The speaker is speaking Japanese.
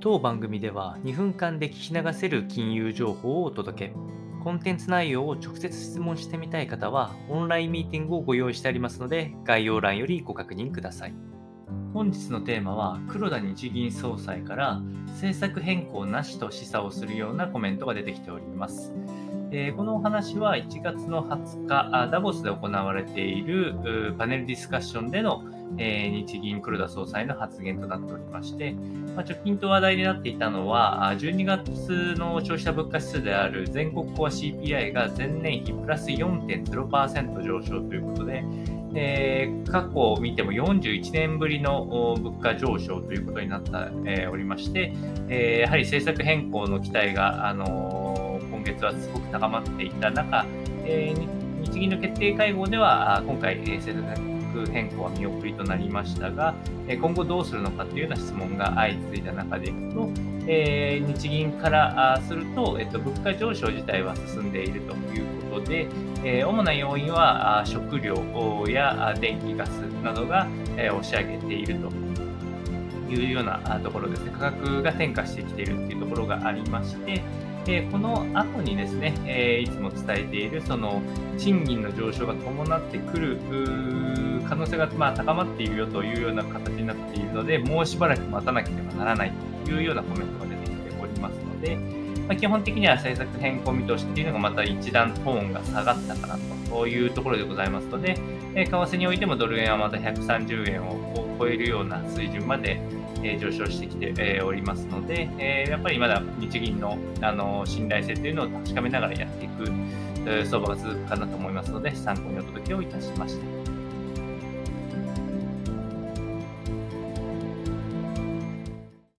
当番組では2分間で聞き流せる金融情報をお届け。コンテンツ内容を直接質問してみたい方は、オンラインミーティングをご用意してありますので、概要欄よりご確認ください。本日のテーマは、黒田日銀総裁から政策変更なしと示唆をするようなコメントが出てきております。えー、このお話は1月の20日、ダボスで行われているパネルディスカッションでのえー、日銀黒田総裁の発言となっておりまして、まあ、直近と話題になっていたのは、12月の消費者物価指数である全国コア CPI が前年比プラス4.0%上昇ということで、えー、過去を見ても41年ぶりの物価上昇ということになって、えー、おりまして、えー、やはり政策変更の期待が、あの今月はすごく高まっていた中、え日銀の決定会合では今回、政策変更は見送りとなりましたが、今後どうするのかというような質問が相次いだ中でいくと、えー、日銀からすると、えっと、物価上昇自体は進んでいるということで、えー、主な要因は食料や電気、ガスなどが、えー、押し上げているというようなところですね、価格が転嫁してきているというところがありまして、でこの後にですね、え、いつも伝えているその賃金の上昇が伴ってくる可能性がま高まっているよというような形になっているので、もうしばらく待たなければならないというようなコメントが出てきておりますので、まあ、基本的には政策変更見通しっていうのがまた一段トーンが下がったかなというところでございますので、え為替においてもドル円はまた130円を超えるような水準までえ上昇してきて、えおりますので、えやっぱりまだ日銀のあの信頼性というのを確かめながらやっていく相場が続くかなと思いますので、参考にお届けをいたしました。